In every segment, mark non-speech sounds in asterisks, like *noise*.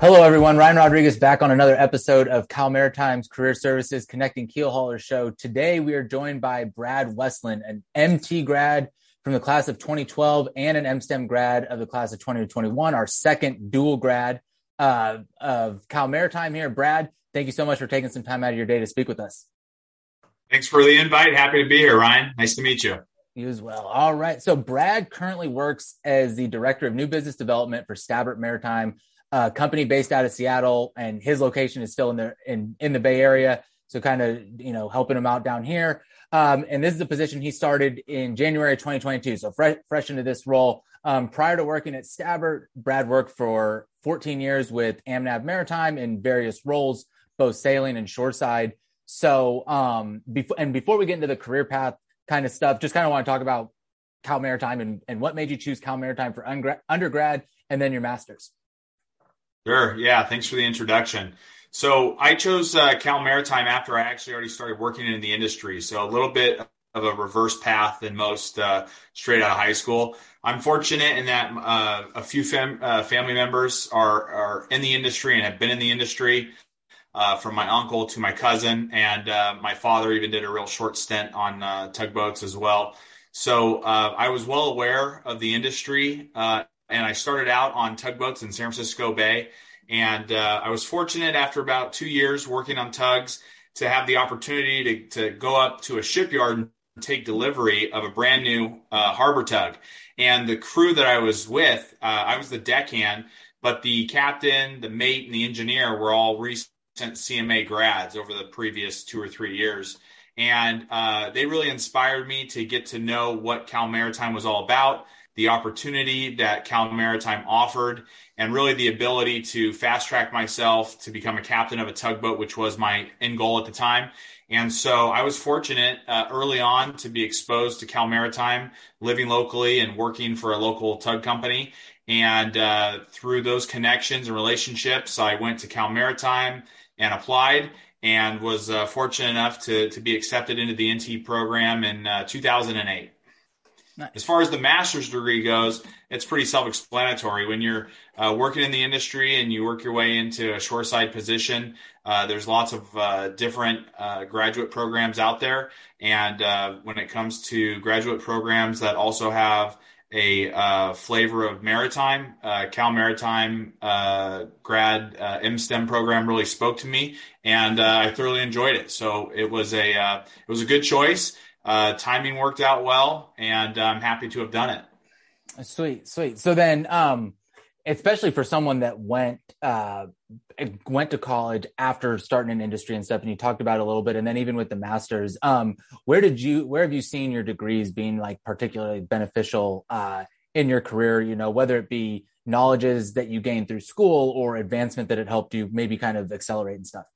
Hello, everyone. Ryan Rodriguez back on another episode of Cal Maritime's Career Services Connecting Keel Haulers Show. Today, we are joined by Brad Westlund, an MT grad from the class of 2012 and an MSTEM grad of the class of 2021, our second dual grad uh, of Cal Maritime here. Brad, thank you so much for taking some time out of your day to speak with us. Thanks for the invite. Happy to be here, Ryan. Nice to meet you. You as well. All right. So Brad currently works as the director of new business development for Stabbert Maritime a company based out of Seattle, and his location is still in the in in the Bay Area. So kind of you know helping him out down here. Um, and this is a position he started in January 2022, so fresh, fresh into this role. Um, prior to working at Stabbert, Brad worked for 14 years with Amnav Maritime in various roles, both sailing and shoreside. So, um, before and before we get into the career path kind of stuff, just kind of want to talk about Cal Maritime and, and what made you choose Cal Maritime for undergrad and then your master's. Sure. Yeah. Thanks for the introduction. So I chose uh, Cal Maritime after I actually already started working in the industry. So a little bit of a reverse path than most uh, straight out of high school. I'm fortunate in that uh, a few fam- uh, family members are, are in the industry and have been in the industry. Uh, from my uncle to my cousin, and uh, my father even did a real short stint on tugboats as well. So I was well aware of the industry and I started out on tugboats in San Francisco Bay. And uh, I was fortunate after about two years working on tugs to have the opportunity to, to go up to a shipyard and take delivery of a brand new uh, harbor tug. And the crew that I was with, uh, I was the deckhand, but the captain, the mate, and the engineer were all recent CMA grads over the previous two or three years. And uh, they really inspired me to get to know what Cal Maritime was all about the opportunity that Cal Maritime offered, and really the ability to fast track myself to become a captain of a tugboat, which was my end goal at the time. And so I was fortunate uh, early on to be exposed to Cal Maritime, living locally and working for a local tug company. And uh, through those connections and relationships, I went to Cal Maritime and applied and was uh, fortunate enough to, to be accepted into the MT program in uh, 2008. Nice. As far as the master's degree goes, it's pretty self-explanatory. When you're uh, working in the industry and you work your way into a shoreside position, uh, there's lots of uh, different uh, graduate programs out there. And uh, when it comes to graduate programs that also have a uh, flavor of maritime, Cal Maritime grad MSTEM program really spoke to me, and I thoroughly enjoyed it. So it was a it was a good choice uh, timing worked out well, and I'm happy to have done it. Sweet, sweet. So then, um, especially for someone that went uh, went to college after starting an industry and stuff, and you talked about a little bit, and then even with the masters, um, where did you where have you seen your degrees being like particularly beneficial uh, in your career? You know, whether it be knowledges that you gained through school or advancement that it helped you maybe kind of accelerate and stuff.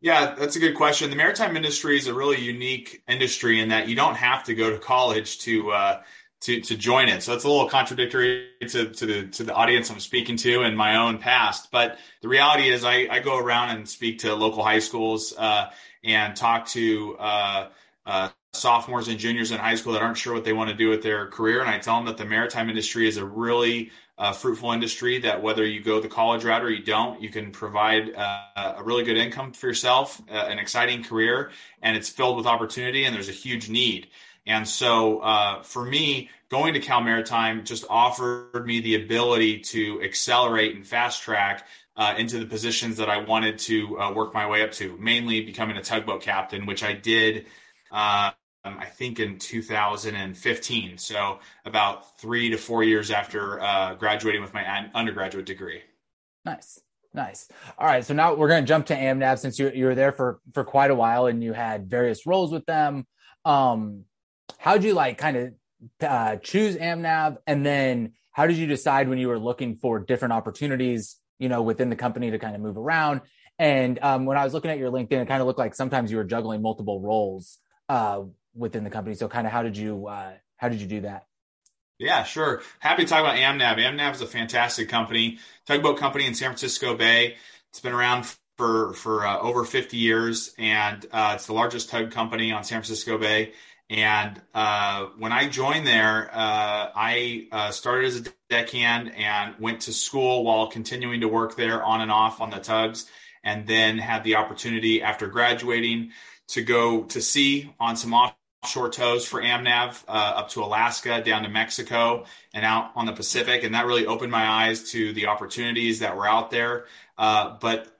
Yeah, that's a good question. The maritime industry is a really unique industry in that you don't have to go to college to uh, to to join it. So it's a little contradictory to to the to the audience I'm speaking to and my own past. But the reality is, I, I go around and speak to local high schools uh, and talk to uh, uh sophomores and juniors in high school that aren't sure what they want to do with their career, and I tell them that the maritime industry is a really uh, fruitful industry that whether you go the college route or you don't, you can provide uh, a really good income for yourself, uh, an exciting career, and it's filled with opportunity, and there's a huge need. And so uh, for me, going to Cal Maritime just offered me the ability to accelerate and fast track uh, into the positions that I wanted to uh, work my way up to, mainly becoming a tugboat captain, which I did uh, um, I think in 2015. So about three to four years after uh, graduating with my undergraduate degree. Nice. Nice. All right. So now we're going to jump to AmNav since you, you were there for, for quite a while and you had various roles with them. Um, how'd you like kind of uh, choose AmNav? And then how did you decide when you were looking for different opportunities, you know, within the company to kind of move around? And um, when I was looking at your LinkedIn, it kind of looked like sometimes you were juggling multiple roles uh, within the company. So kind of how did you uh, how did you do that? Yeah, sure. Happy to talk about AmNav. AmNav is a fantastic company, tugboat company in San Francisco Bay. It's been around for for uh, over 50 years, and uh, it's the largest tug company on San Francisco Bay. And uh, when I joined there, uh, I uh, started as a deckhand and went to school while continuing to work there on and off on the tugs, and then had the opportunity after graduating to go to sea on some offshore tows for AmNav uh, up to Alaska, down to Mexico, and out on the Pacific. And that really opened my eyes to the opportunities that were out there. Uh, but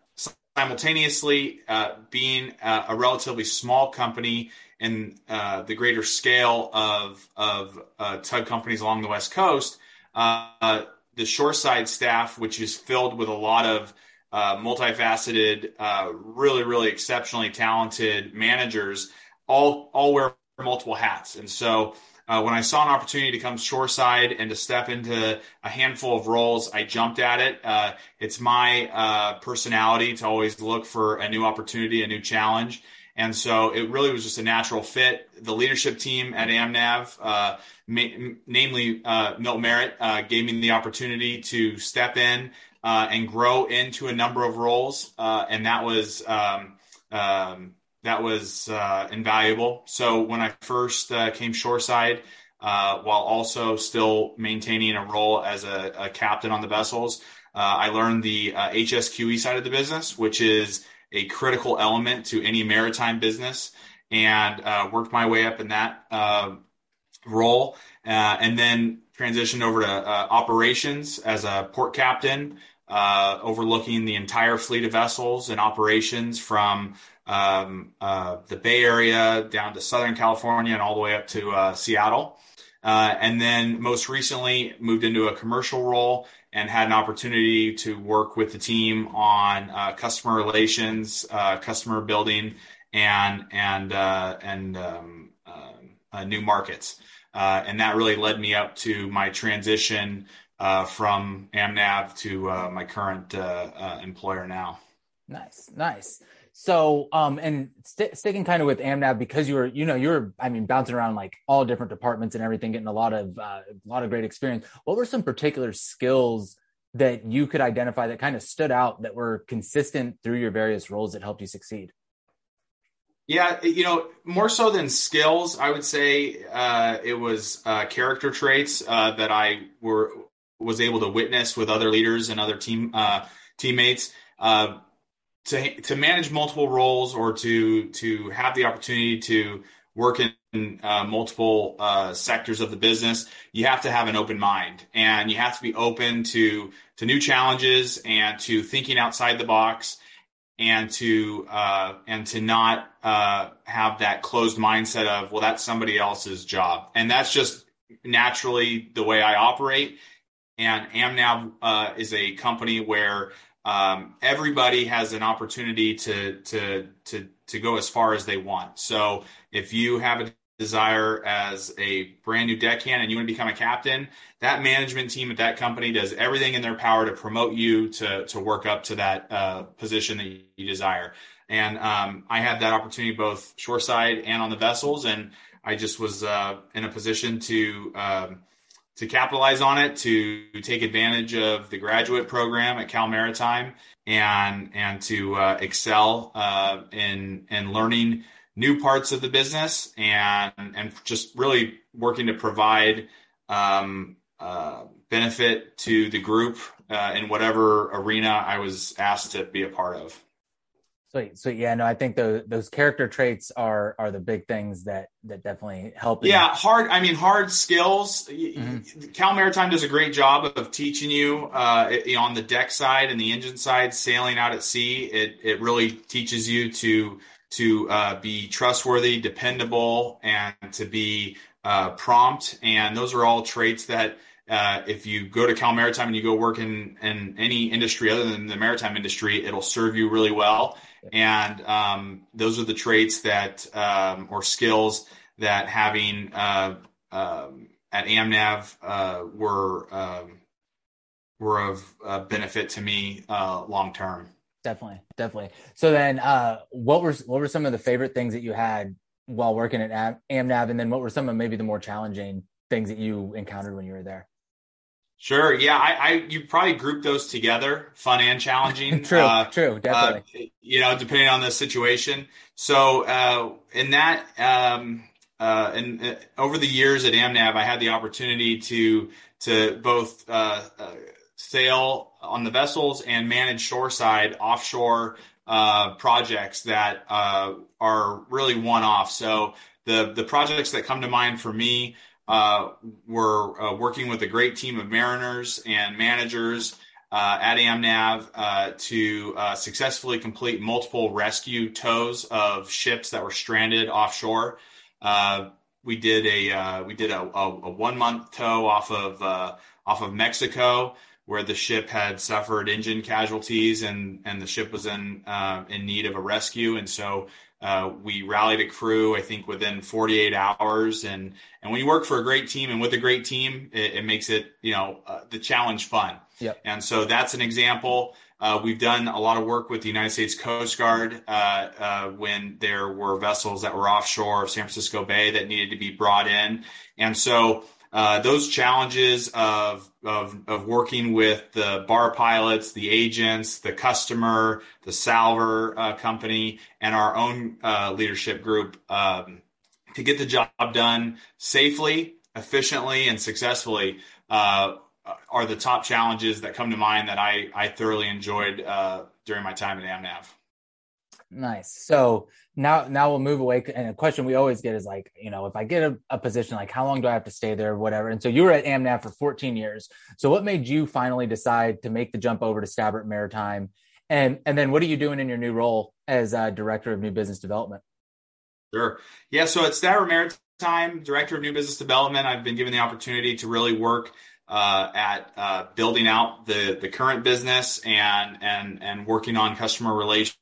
simultaneously, uh, being a, a relatively small company in uh, the greater scale of of uh, tug companies along the West Coast, uh, the shoreside staff, which is filled with a lot of uh, multifaceted, uh, really really exceptionally talented managers, all all wear multiple hats, and so. Uh, when I saw an opportunity to come shoreside and to step into a handful of roles, I jumped at it. it's my personality to always look for a new opportunity, a new challenge. And so it really was just a natural fit. The leadership team at AmNav, uh, ma- namely uh, Milt Merritt, uh, gave me the opportunity to step in uh, and grow into a number of roles, uh, and that was um, um, that was uh, invaluable. So when I first came shoreside, while also still maintaining a role as a, a captain on the vessels, I learned the HSQE side of the business, which is a critical element to any maritime business and uh, worked my way up in that uh, role. Uh, and then transitioned over to uh, operations as a port captain, uh, overlooking the entire fleet of vessels and operations from um, uh, the Bay Area down to Southern California and all the way up to Seattle. and then most recently moved into a commercial role and had an opportunity to work with the team on uh, customer relations, uh, customer building, and and uh, and um, uh, new markets. Uh, and that really led me up to my transition uh, from AmNav to my current employer now. Nice, nice. So, um, and st- sticking kind of with AmNav because you were, you know, you were, I mean, bouncing around like all different departments and everything, getting a lot of, uh, a lot of great experience. What were some particular skills that you could identify that kind of stood out that were consistent through your various roles that helped you succeed? Yeah, you know, more so than skills, I would say uh, it was uh, character traits uh, that I were was able to witness with other leaders and other team uh, teammates. To to manage multiple roles or to to have the opportunity to work in uh, multiple uh, sectors of the business, you have to have an open mind and you have to be open to to new challenges and to thinking outside the box and to uh, and to not uh, have that closed mindset of well that's somebody else's job and that's just naturally the way I operate. And AmNav uh, is a company where um, everybody has an opportunity to to to to go as far as they want. So if you have a desire as a brand new deckhand and you want to become a captain, that management team at that company does everything in their power to promote you to to work up to that uh, position that you desire. And um, I had that opportunity both shoreside and on the vessels, and I just was uh, in a position to. Um, to capitalize on it, to take advantage of the graduate program at Cal Maritime, and and to uh, excel uh, in in learning new parts of the business and and just really working to provide um, uh, benefit to the group uh, in whatever arena I was asked to be a part of. Sweet, sweet. Yeah, no, I think those those character traits are are the big things that that definitely help. Yeah, hard. I mean, hard skills. Mm-hmm. Cal Maritime does a great job of teaching you uh, on the deck side and the engine side, sailing out at sea. It it really teaches you to to uh, be trustworthy, dependable, and to be uh, prompt. And those are all traits that uh, if you go to Cal Maritime and you go work in, in any industry other than the maritime industry, it'll serve you really well. And um, those are the traits that, um, or skills that having uh, um, at AmNav uh, were um, were of uh, benefit to me uh, long term. Definitely, definitely. So then, what were what were some of the favorite things that you had while working at AmNav, and then what were some of maybe the more challenging things that you encountered when you were there? Sure. Yeah, I, I you probably group those together, fun and challenging. *laughs* true. Uh, true. Definitely. Uh, you know, depending on the situation. So uh, in that, um, uh, and uh, over the years at AmNav, I had the opportunity to to both uh, sail on the vessels and manage shoreside offshore projects that are really one off. So the the projects that come to mind for me uh, we're uh, working with a great team of mariners and managers uh, at AmNav uh, to uh, successfully complete multiple rescue tows of ships that were stranded offshore. Uh, we did a we did a, a, a, one month tow off of off of Mexico where the ship had suffered engine casualties and and the ship was in in need of a rescue and so uh, we rallied a crew, I think, within 48 hours. And and when you work for a great team and with a great team, it, it makes it you know uh, the challenge fun. Yep. And so that's an example. Uh, we've done a lot of work with the United States Coast Guard uh, uh, when there were vessels that were offshore of San Francisco Bay that needed to be brought in. And so uh, those challenges of, of, of working with the bar pilots, the agents, the customer, the salver uh, company, and our own uh, leadership group um, to get the job done safely, efficiently, and successfully uh, are the top challenges that come to mind that I, I thoroughly enjoyed uh, during my time at AmNav. Nice. So now, now we'll move away. And a question we always get is like, you know, if I get a, a position, like how long do I have to stay there, whatever. And so you were at AmNav for 14 years. So what made you finally decide to make the jump over to Stabbert Maritime? And and then what are you doing in your new role as uh, director of new business development? Sure. Yeah. So at Stabbert Maritime, director of new business development, I've been given the opportunity to really work uh, at uh, building out the the current business and and and working on customer relations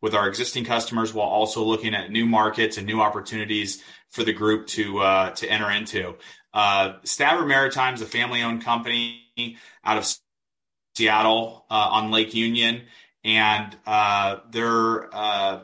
with our existing customers while also looking at new markets and new opportunities for the group to uh, to enter into. Uh, Stabbert Maritime is a family-owned company out of Seattle uh, on Lake Union, and uh, they're uh,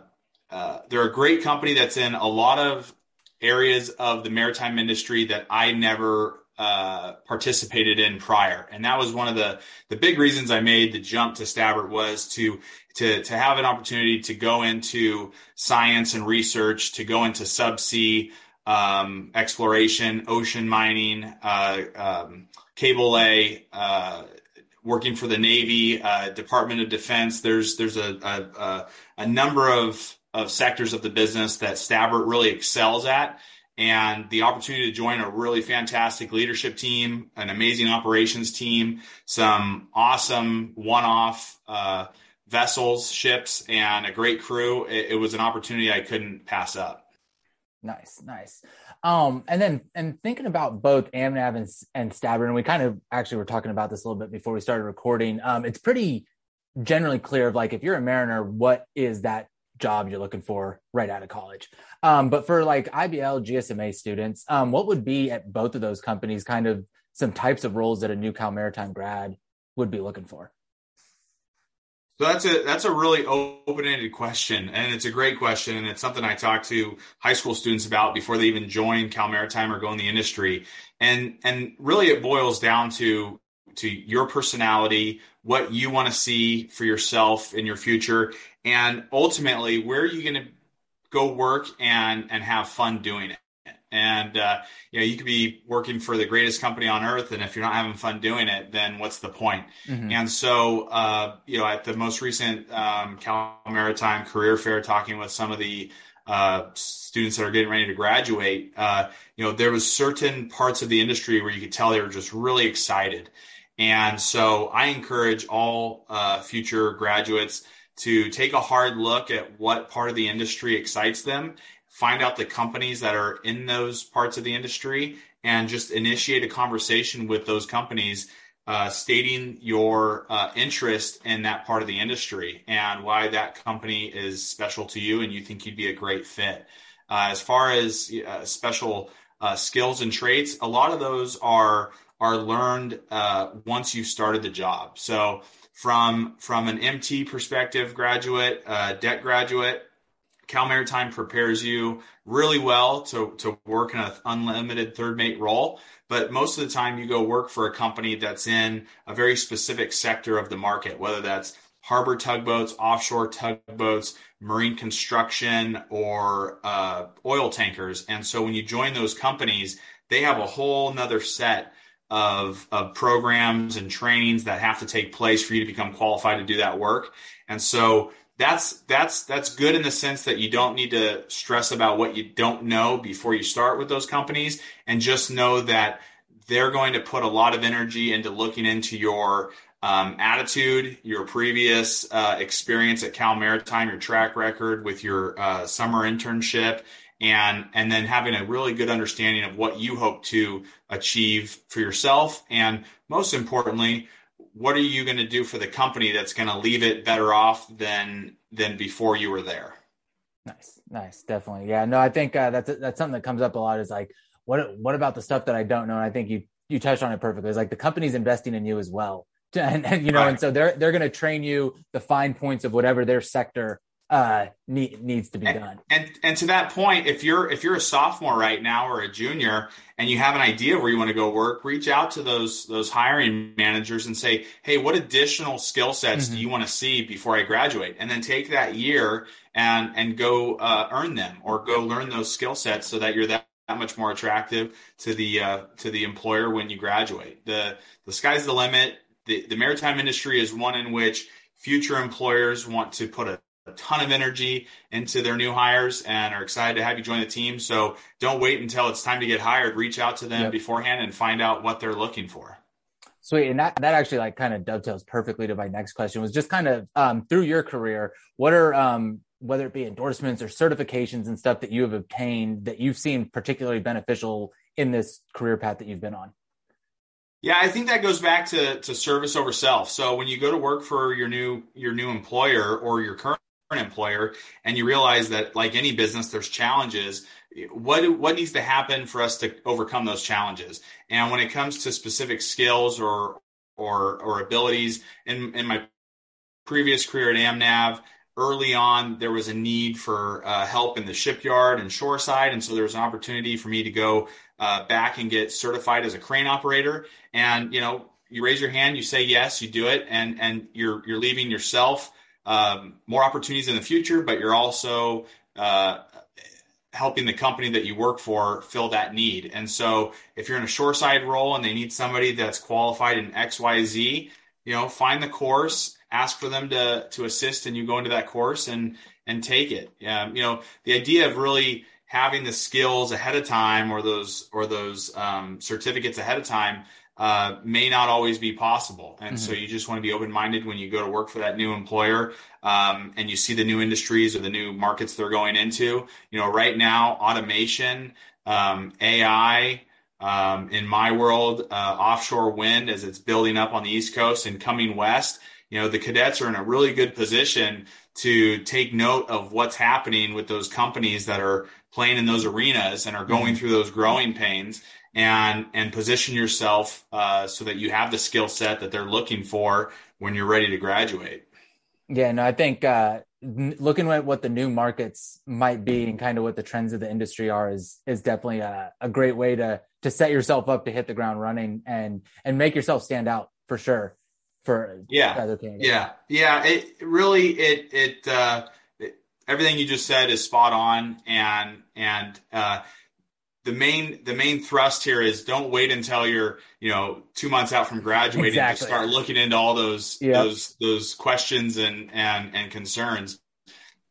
uh, they're a great company that's in a lot of areas of the maritime industry that I never uh, participated in prior. And that was one of the, the big reasons I made the jump to Stabbert was to, to, to have an opportunity to go into science and research, to go into subsea, um, exploration, ocean mining, uh, um, cable lay, uh, working for the Navy, uh, Department of Defense. There's, there's a, a, a number of, of sectors of the business that Stabbert really excels at and the opportunity to join a really fantastic leadership team, an amazing operations team, some awesome one-off uh, vessels, ships, and a great crew. It, it, was an opportunity I couldn't pass up. Nice, nice. Um, and then, and thinking about both AmNav and, and Stabbert, and we kind of actually were talking about this a little bit before we started recording. Um, it's pretty generally clear of like if you're a mariner, what is that job you're looking for right out of college. Um, but for like IBL, GSMA students, um, what would be at both of those companies kind of some types of roles that a new Cal Maritime grad would be looking for? So that's a that's a really open-ended question, and it's a great question, and it's something I talk to high school students about before they even join Cal Maritime or go in the industry. And and really, it boils down to to your personality, what you want to see for yourself in your future, and ultimately where are you going to go work and and have fun doing it? And uh, you know you could be working for the greatest company on earth and if you're not having fun doing it then what's the point? Mm-hmm. and so uh, you know at the most recent um, cal maritime career fair talking with some of the uh, students that are getting ready to graduate uh, you know there was certain parts of the industry where you could tell they were just really excited and so i encourage all uh, future graduates to take a hard look at what part of the industry excites them, find out the companies that are in those parts of the industry, and just initiate a conversation with those companies, uh, stating your uh, interest in that part of the industry and why that company is special to you and you think you'd be a great fit. Uh, as far as uh, special uh, skills and traits, a lot of those are are learned uh, once you've started the job. So from from an MT perspective, graduate, uh, debt graduate, Cal Maritime prepares you really well to, to work in an unlimited third mate role. But most of the time, you go work for a company that's in a very specific sector of the market, whether that's harbor tugboats, offshore tugboats, marine construction, or uh, oil tankers. And so when you join those companies, they have a whole nother set of, of programs and trainings that have to take place for you to become qualified to do that work. And so that's that's that's good in the sense that you don't need to stress about what you don't know before you start with those companies and just know that they're going to put a lot of energy into looking into your um, attitude, your previous uh, experience at Cal Maritime, your track record with your uh, summer internship, and and then having a really good understanding of what you hope to achieve for yourself, and most importantly, what are you going to do for the company that's going to leave it better off than than before you were there? Nice, nice, definitely. Yeah, no, I think uh, that's that's something that comes up a lot. Is like, what what about the stuff that I don't know? And I think you you touched on it perfectly. It's like the company's investing in you as well, *laughs* and, and you know, right. and so they're they're going to train you the fine points of whatever their sector uh need, needs to be and, done. And and to that point, if you're if you're a sophomore right now or a junior and you have an idea where you want to go work, reach out to those those hiring managers and say, "Hey, what additional skill sets mm-hmm. do you want to see before I graduate?" And then take that year and and go uh, earn them or go learn those skill sets so that you're that that much more attractive to the uh, to the employer when you graduate. The the sky's the limit. The the maritime industry is one in which future employers want to put a a ton of energy into their new hires and are excited to have you join the team. So don't wait until it's time to get hired. Reach out to them yep. beforehand and find out what they're looking for. Sweet. And that, that actually like kind of dovetails perfectly to my next question was just kind of um, through your career, what are, um, whether it be endorsements or certifications and stuff that you have obtained that you've seen particularly beneficial in this career path that you've been on? Yeah, I think that goes back to, to service over self. So when you go to work for your new your new employer or your current employer and you realize that like any business there's challenges what what needs to happen for us to overcome those challenges? And when it comes to specific skills or or or abilities in in my previous career at amnav early on there was a need for uh, help in the shipyard and shoreside. And so there was an opportunity for me to go uh, back and get certified as a crane operator. And you know you raise your hand you say yes you do it. And and you're you're leaving yourself um, more opportunities in the future, but you're also uh, helping the company that you work for fill that need. And so if you're in a shoreside role and they need somebody that's qualified in XYZ, you know, find the course, ask for them to to assist and you go into that course and and take it. Um, you know, the idea of really having the skills ahead of time or those or those um, certificates ahead of time uh, may not always be possible. And mm-hmm. so you just want to be open minded when you go to work for that new employer um, and you see the new industries or the new markets they're going into. You know, right now, automation, um, AI, um, in my world, uh, offshore wind as it's building up on the East Coast and coming west. You know, the cadets are in a really good position to take note of what's happening with those companies that are playing in those arenas and are going mm-hmm. through those growing pains and and position yourself uh, so that you have the skill set that they're looking for when you're ready to graduate. Yeah, no, I think uh, looking at what the new markets might be and kind of what the trends of the industry are is is definitely a, a great way to to set yourself up to hit the ground running and and make yourself stand out for sure. For yeah, yeah, yeah. It really it it, uh, it everything you just said is spot on, and and uh, the main the main thrust here is don't wait until you're you know two months out from graduating exactly. to start looking into all those yep. those those questions and and and concerns.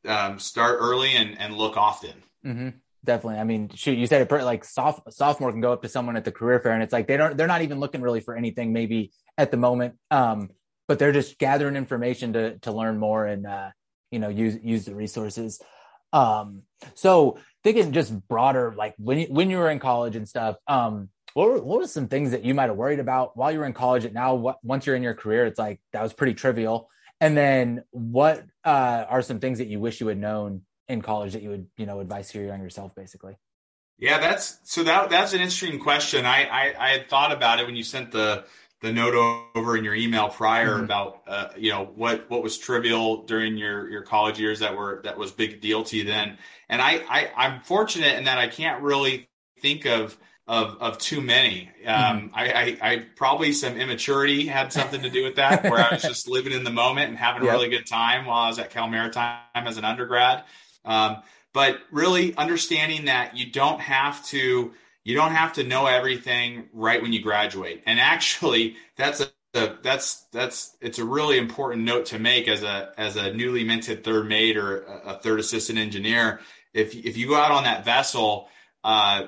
Um, start early and and look often. Mm-hmm. Definitely. I mean, shoot, you said it like soft, sophomore can go up to someone at the career fair and it's like they don't they're not even looking really for anything maybe at the moment. Um, but they're just gathering information to to learn more and uh, you know use use the resources. Um, so thinking just broader, like when you, when you were in college and stuff, um, what were, what some things that you might have worried about while you were in college? And now, what, once you're in your career, it's like that was pretty trivial. And then, what uh, are some things that you wish you had known in college that you would, you know, advise to your younger self, basically? Yeah, that's so that that's an interesting question. I I, I had thought about it when you sent the the note over in your email prior Mhm. about uh, you know what what was trivial during your your college years that were that was big deal to you then. And I, I I'm fortunate in that I can't really think of of of too many. Um, I, I I probably some immaturity had something to do with that, where I was just living in the moment and having a *laughs* really good time while I was at Cal Maritime as an undergrad. Um, but really understanding that you don't have to you don't have to know everything right when you graduate. And actually, that's a, a that's that's it's a really important note to make as a as a newly minted third mate or a, a third assistant engineer. If if you go out on that vessel, uh,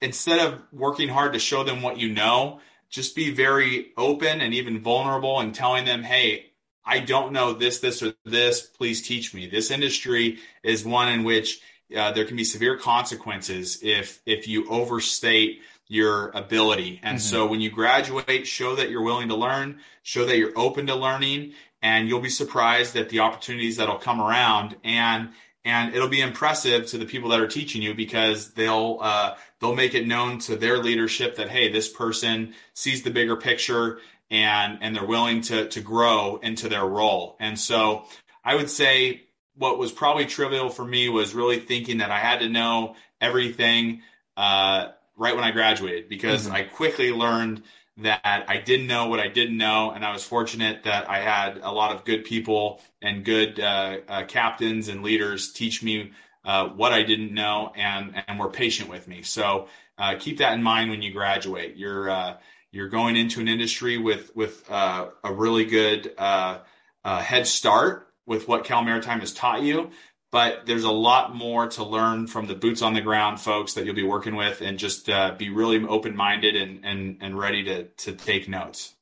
instead of working hard to show them what you know, just be very open and even vulnerable and telling them, hey, I don't know this, this, or this. Please teach me. This industry is one in which uh, there can be severe consequences if if you overstate your ability. And Mhm. so when you graduate, show that you're willing to learn, show that you're open to learning, and you'll be surprised at the opportunities that'll come around. And and it'll be impressive to the people that are teaching you because they'll uh, they'll make it known to their leadership that hey, this person sees the bigger picture and and they're willing to to grow into their role. And so I would say what was probably trivial for me was really thinking that I had to know everything uh, right when I graduated because Mhm. I quickly learned that I didn't know what I didn't know, and I was fortunate that I had a lot of good people and good uh, uh, captains and leaders teach me uh, what I didn't know and and were patient with me. So uh, keep that in mind when you graduate. You're uh, you're going into an industry with with uh, a really good uh, uh, head start with what Cal Maritime has taught you. But there's a lot more to learn from the boots on the ground folks that you'll be working with, and just uh, be really open minded and, and and ready to to take notes.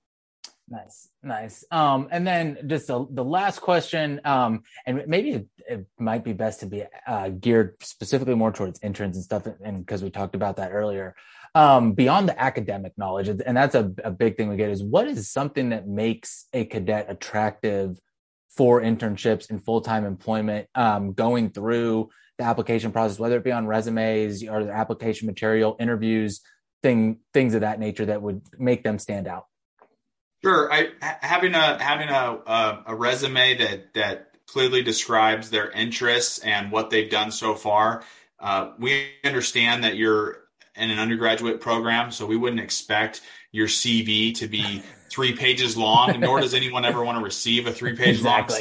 Nice, nice. Um, and then just the, the last question, um, and maybe it, it might be best to be uh, geared specifically more towards interns and stuff, and because we talked about that earlier. Um, beyond the academic knowledge, and that's a, a big thing we get is what is something that makes a cadet attractive for internships and full time employment, um, going through the application process, whether it be on resumes or the application material, interviews, thing things of that nature that would make them stand out. Sure, I having a having a a resume that that clearly describes their interests and what they've done so far. Uh, we understand that you're in an undergraduate program, so we wouldn't expect your CV to be three pages long, *laughs* nor does anyone ever want to receive a three page Exactly.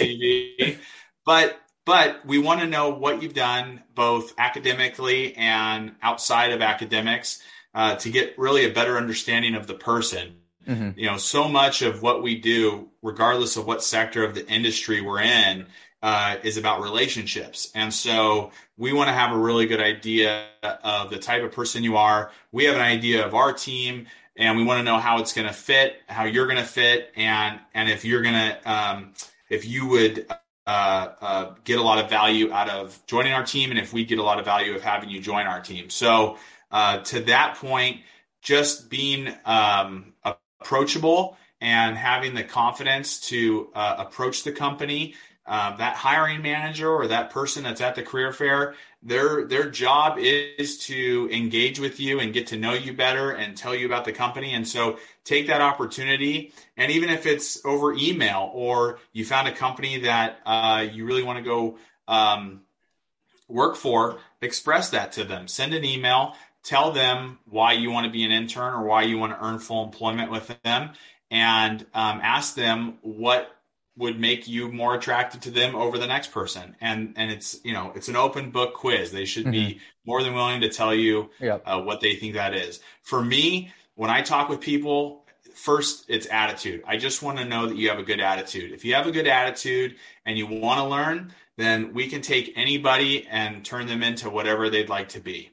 long CV. But but we want to know what you've done both academically and outside of academics uh, to get really a better understanding of the person Mhm. you know so much of what we do regardless of what sector of the industry we're in uh, is about relationships. And so we want to have a really good idea of the type of person you are. We have an idea of our team and we want to know how it's going to fit how you're going to fit and and if you're going to um, if you would uh, uh, get a lot of value out of joining our team and if we get a lot of value of having you join our team. So uh, to that point just being um, approachable and having the confidence to uh, approach the company. Uh, that hiring manager or that person that's at the career fair, their their job is to engage with you and get to know you better and tell you about the company. And so take that opportunity. And even if it's over email or you found a company that uh, you really want to go um, work for, express that to them. Send an email tell them why you want to be an intern or why you want to earn full employment with them and um, ask them what would make you more attracted to them over the next person. And and it's you know it's an open book quiz. They should be more than willing to tell you Yep. uh, what they think that is. For me when i talk with people first it's attitude. I just want to know that you have a good attitude. If you have a good attitude and you want to learn then we can take anybody and turn them into whatever they'd like to be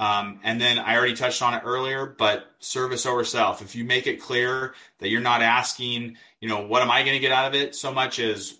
um, and then I already touched on it earlier, but service over self. If you make it clear that you're not asking, you know, what am I going to get out of it so much as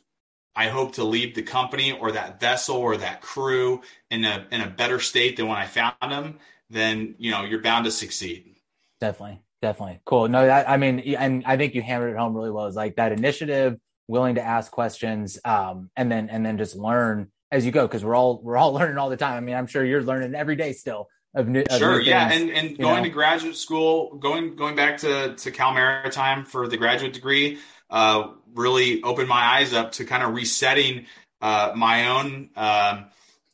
I hope to leave the company or that vessel or that crew in a in a better state than when I found them, then you know you're bound to succeed. Definitely, definitely, cool. No, that I mean, and I think you hammered it home really well. Is like that initiative, willing to ask questions, um, and then and then just learn as you go because we're all we're all *laughs* learning all the time. I mean, I'm sure you're learning every day still of new. Of sure, new yeah, things, and and going know? to graduate school, going going back to to Cal Maritime for the graduate degree, uh, really opened my eyes up to kind of resetting uh, my own um,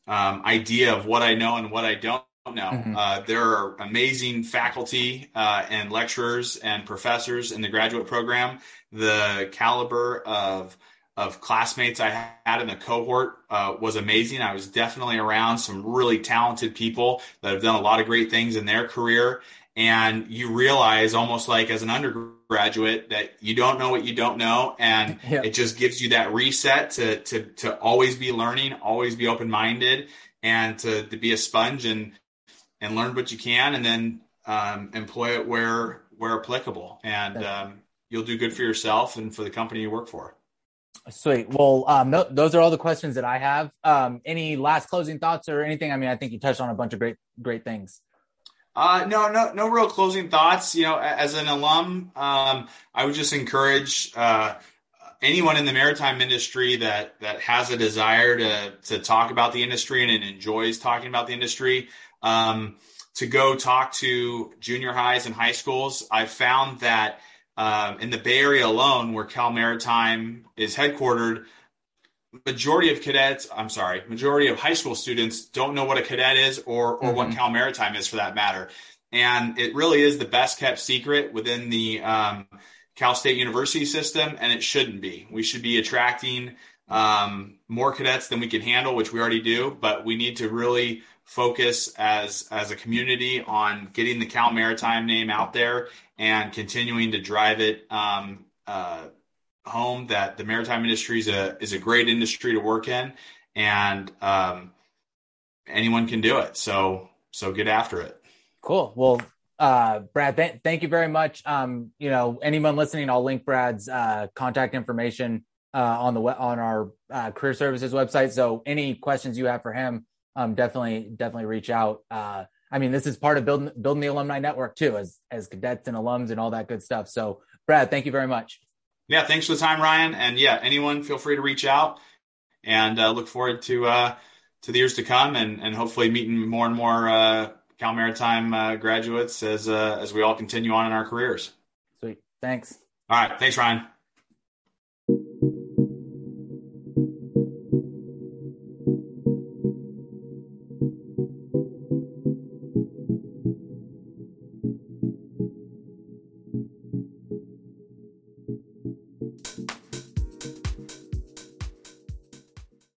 um, idea of what I know and what I don't know. Mm-hmm. Uh, there are amazing faculty uh, and lecturers and professors in the graduate program. The caliber of of classmates I had in the cohort uh, was amazing. I was definitely around some really talented people that have done a lot of great things in their career. And you realize almost like as an undergraduate that you don't know what you don't know. And *laughs* it just gives you that reset to, to, to always be learning, always be open minded and to, to be a sponge and, and learn what you can and then um, employ it where, where applicable. And um, you'll do good for yourself and for the company you work for. Sweet. Well, um, no, those are all the questions that I have. Um, any last closing thoughts or anything? I mean, I think you touched on a bunch of great, great things. Uh, no, no, no real closing thoughts. You know, as an alum, um, I would just encourage uh, anyone in the maritime industry that that has a desire to to talk about the industry and, and enjoys talking about the industry um, to go talk to junior highs and high schools. I've found that um, in the Bay Area alone, where Cal Maritime is headquartered, majority of cadets, I'm sorry, majority of high school students don't know what a cadet is or, or mm-hmm. what Cal Maritime is for that matter. And it really is the best kept secret within the um, Cal State University system, and it shouldn't be. We should be attracting um, more cadets than we can handle, which we already do, but we need to really focus as as a community on getting the Cal Maritime name out there and continuing to drive it um, uh, home. That the maritime industry is a is a great industry to work in, and um, anyone can do it. So so get after it. Cool. Well, uh, Brad, th- thank you very much. Um, you know, anyone listening, I'll link Brad's uh, contact information uh, on the on our uh, career services website. So any questions you have for him, um, definitely definitely reach out. Uh, I mean, this is part of building building the alumni network too, as as cadets and alums and all that good stuff. So, Brad, thank you very much. Yeah, thanks for the time, Ryan. And yeah, anyone feel free to reach out, and uh, look forward to uh, to the years to come, and and hopefully meeting more and more uh, Cal Maritime uh, graduates as uh, as we all continue on in our careers. Sweet, thanks. All right, thanks, Ryan.